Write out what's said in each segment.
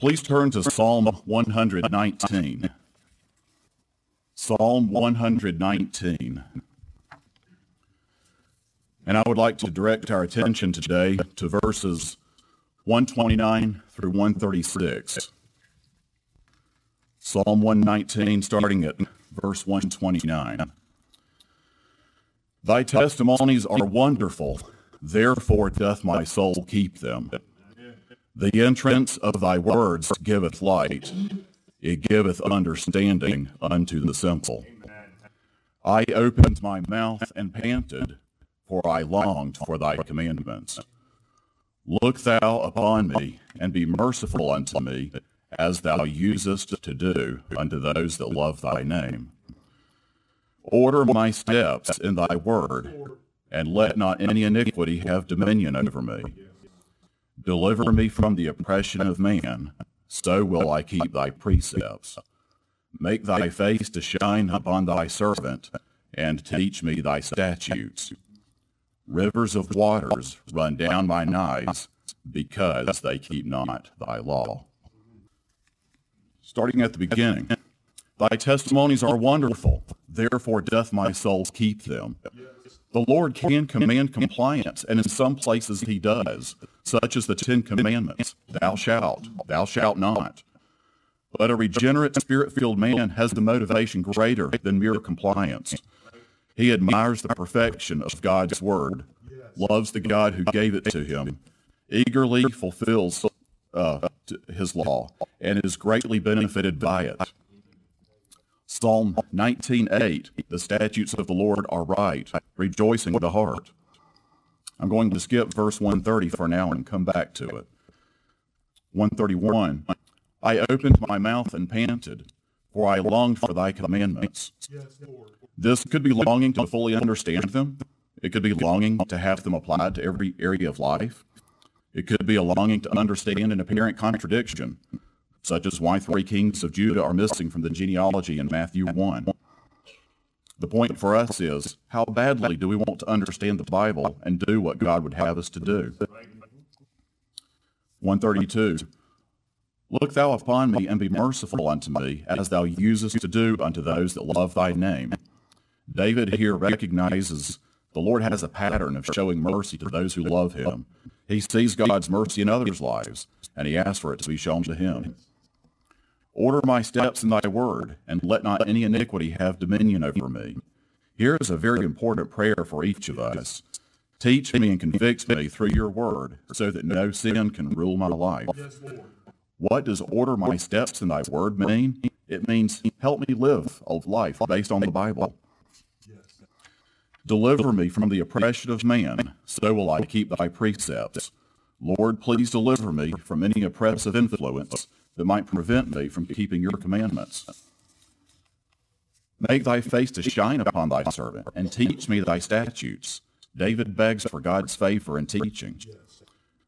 Please turn to Psalm 119. Psalm 119. And I would like to direct our attention today to verses 129 through 136. Psalm 119, starting at verse 129. Thy testimonies are wonderful, therefore doth my soul keep them. The entrance of thy words giveth light, it giveth understanding unto the simple. I opened my mouth and panted, for I longed for thy commandments. Look thou upon me, and be merciful unto me, as thou usest to do unto those that love thy name. Order my steps in thy word, and let not any iniquity have dominion over me. Deliver me from the oppression of man, so will I keep thy precepts. Make thy face to shine upon thy servant, and teach me thy statutes. Rivers of waters run down my eyes, because they keep not thy law. Starting at the beginning, thy testimonies are wonderful, therefore doth my soul keep them. The Lord can command compliance, and in some places he does, such as the Ten Commandments Thou shalt, thou shalt not. But a regenerate, spirit filled man has the motivation greater than mere compliance. He admires the perfection of God's word, loves the God who gave it to him, eagerly fulfills uh, his law, and is greatly benefited by it. Psalm 19:8, the statutes of the Lord are right, rejoicing the heart. I'm going to skip verse 130 for now and come back to it. 131, I opened my mouth and panted, for I longed for thy commandments. This could be longing to fully understand them. It could be longing to have them applied to every area of life. It could be a longing to understand an apparent contradiction such as why three kings of Judah are missing from the genealogy in Matthew 1. The point for us is how badly do we want to understand the Bible and do what God would have us to do? 132. Look thou upon me and be merciful unto me, as thou usest to do unto those that love thy name. David here recognizes the Lord has a pattern of showing mercy to those who love him. He sees God's mercy in others' lives, and he asks for it to be shown to him. Order my steps in thy word, and let not any iniquity have dominion over me. Here is a very important prayer for each of us. Teach me and convict me through your word, so that no sin can rule my life. What does order my steps in thy word mean? It means help me live a life based on the Bible. Deliver me from the oppression of man, so will I keep thy precepts. Lord, please deliver me from any oppressive influence that might prevent me from keeping your commandments. Make thy face to shine upon thy servant, and teach me thy statutes. David begs for God's favor in teaching.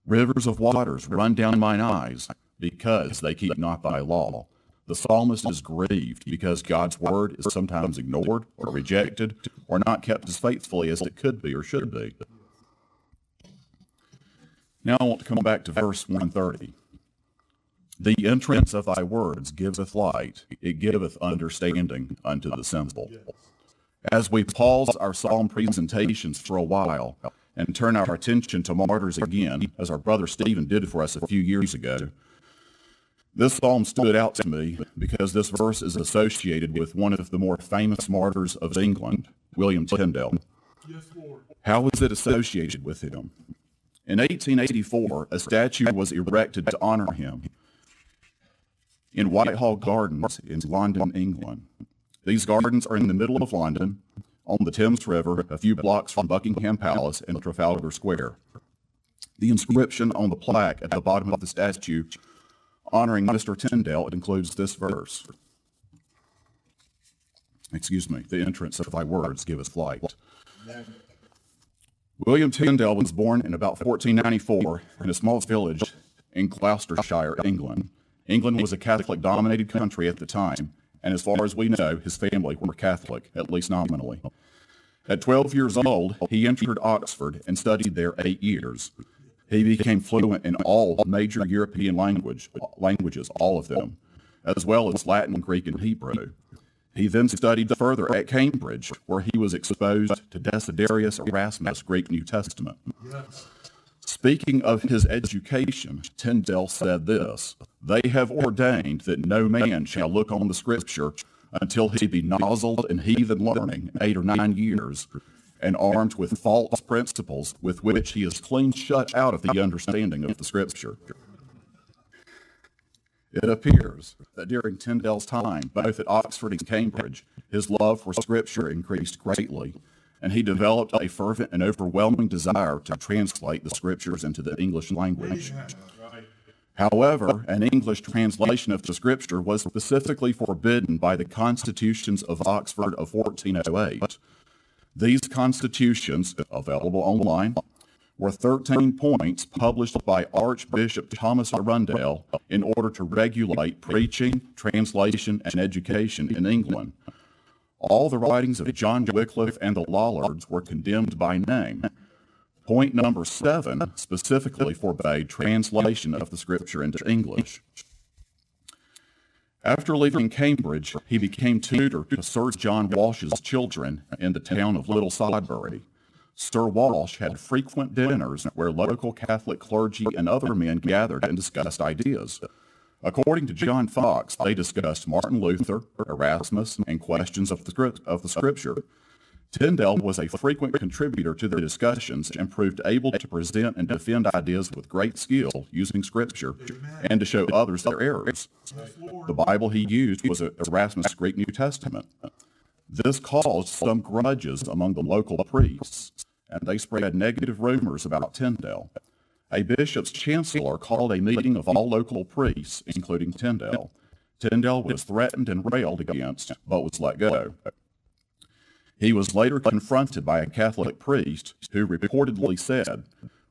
Rivers of waters run down mine eyes, because they keep not thy law. The psalmist is grieved because God's word is sometimes ignored or rejected or not kept as faithfully as it could be or should be. Now I want to come back to verse 130. The entrance of thy words giveth light, it giveth understanding unto the simple. As we pause our psalm presentations for a while and turn our attention to martyrs again, as our brother Stephen did for us a few years ago, this psalm stood out to me because this verse is associated with one of the more famous martyrs of England, William Tyndale. Yes, How is it associated with him? In 1884, a statue was erected to honor him in Whitehall Gardens in London, England. These gardens are in the middle of London, on the Thames River, a few blocks from Buckingham Palace and Trafalgar Square. The inscription on the plaque at the bottom of the statue honoring Mr. Tyndale includes this verse. Excuse me, the entrance of thy words give giveth light. William Tyndale was born in about 1494 in a small village in Gloucestershire, England. England was a Catholic dominated country at the time, and as far as we know, his family were Catholic, at least nominally. At 12 years old, he entered Oxford and studied there eight years. He became fluent in all major European language, languages, all of them, as well as Latin, Greek, and Hebrew. He then studied further at Cambridge, where he was exposed to Desiderius Erasmus' Greek New Testament. Yes. Speaking of his education, Tyndale said this They have ordained that no man shall look on the Scripture until he be nozzled in heathen learning eight or nine years, and armed with false principles with which he is clean shut out of the understanding of the Scripture. It appears that during Tyndale's time, both at Oxford and Cambridge, his love for Scripture increased greatly, and he developed a fervent and overwhelming desire to translate the Scriptures into the English language. However, an English translation of the Scripture was specifically forbidden by the Constitutions of Oxford of 1408. These constitutions, available online, were 13 points published by Archbishop Thomas Arundel in order to regulate preaching, translation, and education in England. All the writings of John Wycliffe and the Lollards were condemned by name. Point number seven specifically forbade translation of the scripture into English. After leaving Cambridge, he became tutor to Sir John Walsh's children in the town of Little Sodbury. Sir Walsh had frequent dinners where local Catholic clergy and other men gathered and discussed ideas. According to John Foxe, they discussed Martin Luther, Erasmus, and questions of the, of the Scripture. Tyndale was a frequent contributor to the discussions and proved able to present and defend ideas with great skill using Scripture and to show others their errors. The Bible he used was Erasmus' Greek New Testament. This caused some grudges among the local priests, and they spread negative rumors about Tyndale. A bishop's chancellor called a meeting of all local priests, including Tyndale. Tyndale was threatened and railed against, but was let go. He was later confronted by a Catholic priest who reportedly said,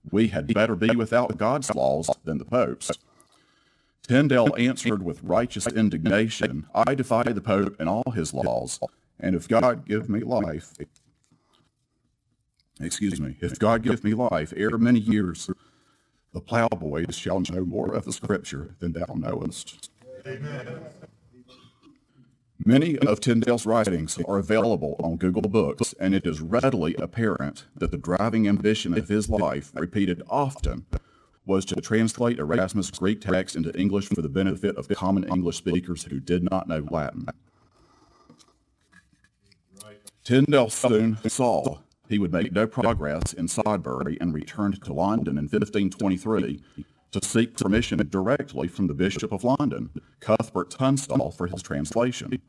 We had better be without God's laws than the Pope's. Tyndale answered with righteous indignation, I defy the Pope and all his laws. And if God give me life, excuse me, if God give me life ere many years, the plowboys shall know more of the scripture than thou knowest. Amen. Many of Tyndale's writings are available on Google Books, and it is readily apparent that the driving ambition of his life, repeated often, was to translate Erasmus' Greek text into English for the benefit of common English speakers who did not know Latin. Tyndale soon saw he would make no progress in Sodbury and returned to London in 1523 to seek permission directly from the Bishop of London, Cuthbert Tunstall, for his translation.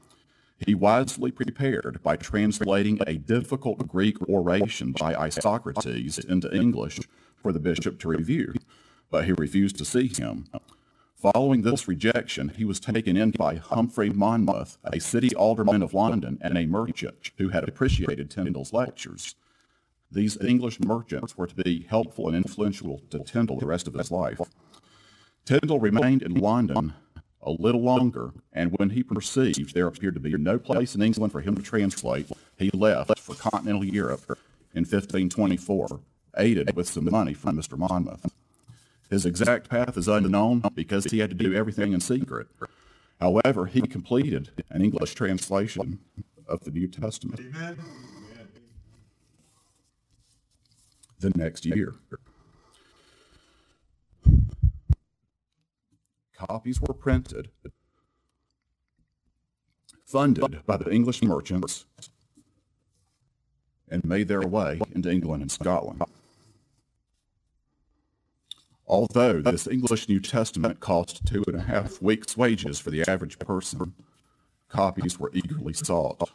He wisely prepared by translating a difficult Greek oration by Isocrates into English for the bishop to review, but he refused to see him. Following this rejection, he was taken in by Humphrey Monmouth, a city alderman of London and a merchant who had appreciated Tyndale's lectures. These English merchants were to be helpful and influential to Tyndale the rest of his life. Tyndale remained in London a little longer, and when he perceived there appeared to be no place in England for him to translate, he left for continental Europe in 1524, aided with some money from Mr. Monmouth. His exact path is unknown because he had to do everything in secret. However, he completed an English translation of the New Testament Amen. The next year. Copies were printed, funded by the English merchants, and made their way into England and Scotland. Although this English New Testament cost two and a half weeks' wages for the average person, copies were eagerly sought.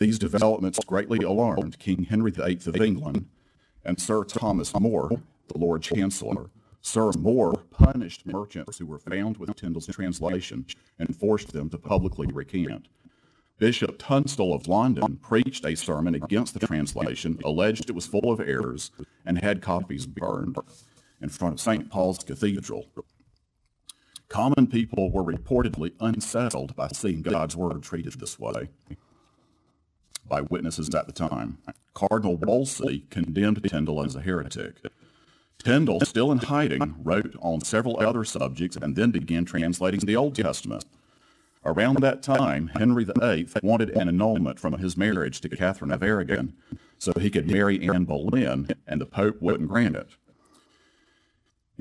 These developments greatly alarmed King Henry VIII of England and Sir Thomas More, the Lord Chancellor. Sir More punished merchants who were found with Tyndale's translation and forced them to publicly recant. Bishop Tunstall of London preached a sermon against the translation, alleged it was full of errors, and had copies burned in front of St. Paul's Cathedral. Common people were reportedly unsettled by seeing God's word treated this way by witnesses at the time. Cardinal Wolsey condemned Tyndale as a heretic. Tyndale, still in hiding, wrote on several other subjects and then began translating the Old Testament. Around that time, Henry VIII wanted an annulment from his marriage to Catherine of Aragon so he could marry Anne Boleyn, and the Pope wouldn't grant it.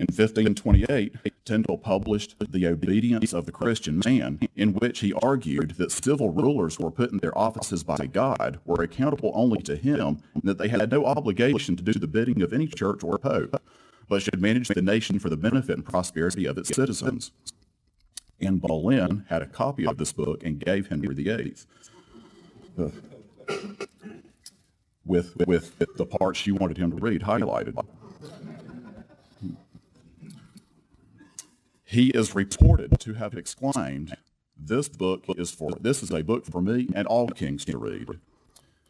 In 1528, Tyndale published The Obedience of the Christian Man, in which he argued that civil rulers were put in their offices by God, were accountable only to him, and that they had no obligation to do the bidding of any church or pope, but should manage the nation for the benefit and prosperity of its citizens. Anne Boleyn had a copy of this book and gave Henry VIII. Uh, with, with the parts she wanted him to read highlighted. He is reported to have exclaimed, This book is for this is a book for me and all kings to read.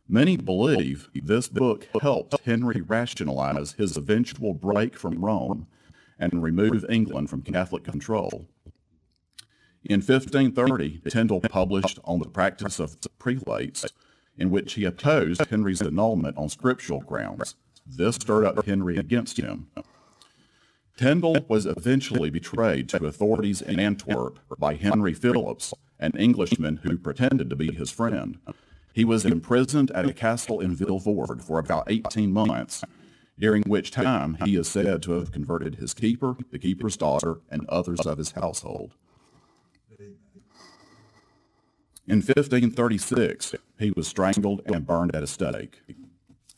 Many believe this book helped Henry rationalize his eventual break from Rome and remove England from Catholic control. In 1530, Tyndale published on the practice of prelates, in which he opposed Henry's annulment on scriptural grounds. This stirred up Henry against him. Tyndale was eventually betrayed to authorities in Antwerp by Henry Philips, an Englishman who pretended to be his friend. He was imprisoned at a castle in Vilvoorde for about 18 months, during which time he is said to have converted his keeper, the keeper's daughter, and others of his household. In 1536, he was strangled and burned at a stake.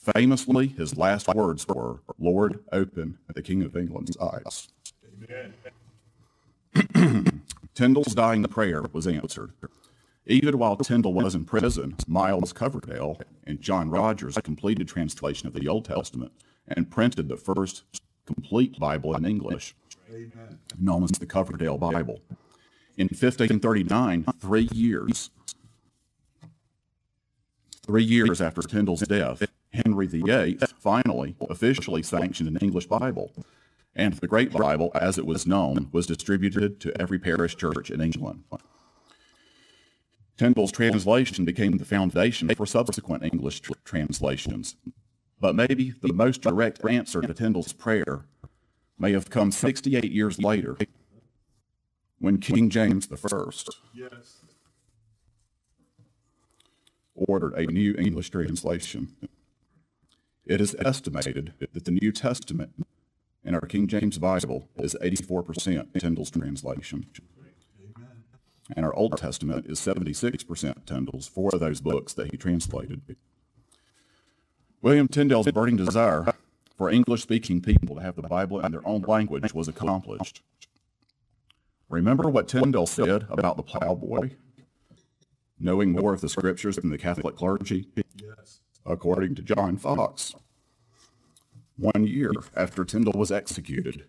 Famously, his last words were, Lord, open the King of England's eyes. Tyndale's dying prayer was answered. Even while Tyndale was in prison, Miles Coverdale and John Rogers completed translation of the Old Testament and printed the first complete Bible in English, Amen. known as the Coverdale Bible. In 1539, three years, three years after Tyndale's death, Henry VIII finally officially sanctioned an English Bible, and the Great Bible, as it was known, was distributed to every parish church in England. Tyndale's translation became the foundation for subsequent English tr- translations. But maybe the most direct answer to Tyndale's prayer may have come 68 years later when King James I ordered a new English translation. It is estimated that the New Testament in our King James Bible is 84% Tyndale's translation. And our Old Testament is 76% Tyndale's for those books that he translated. William Tyndale's burning desire for English speaking people to have the Bible in their own language was accomplished. Remember what Tyndale said about the plowboy? Knowing more of the scriptures than the Catholic clergy? Yes according to John Foxe. One year after Tyndale was executed,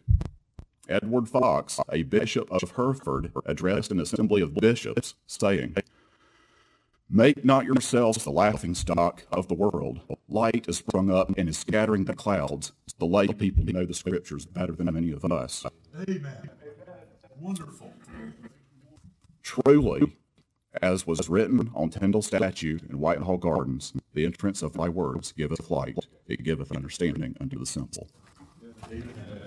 Edward Fox, a bishop of Hereford, addressed an assembly of bishops, saying, Make not yourselves the laughing stock of the world. Light is sprung up and is scattering the clouds. The lay people know the scriptures better than many of us. Amen. Wonderful. Truly, as was written on Tyndale's statue in Whitehall Gardens, the entrance of thy words giveth light, it giveth understanding unto the simple. Amen.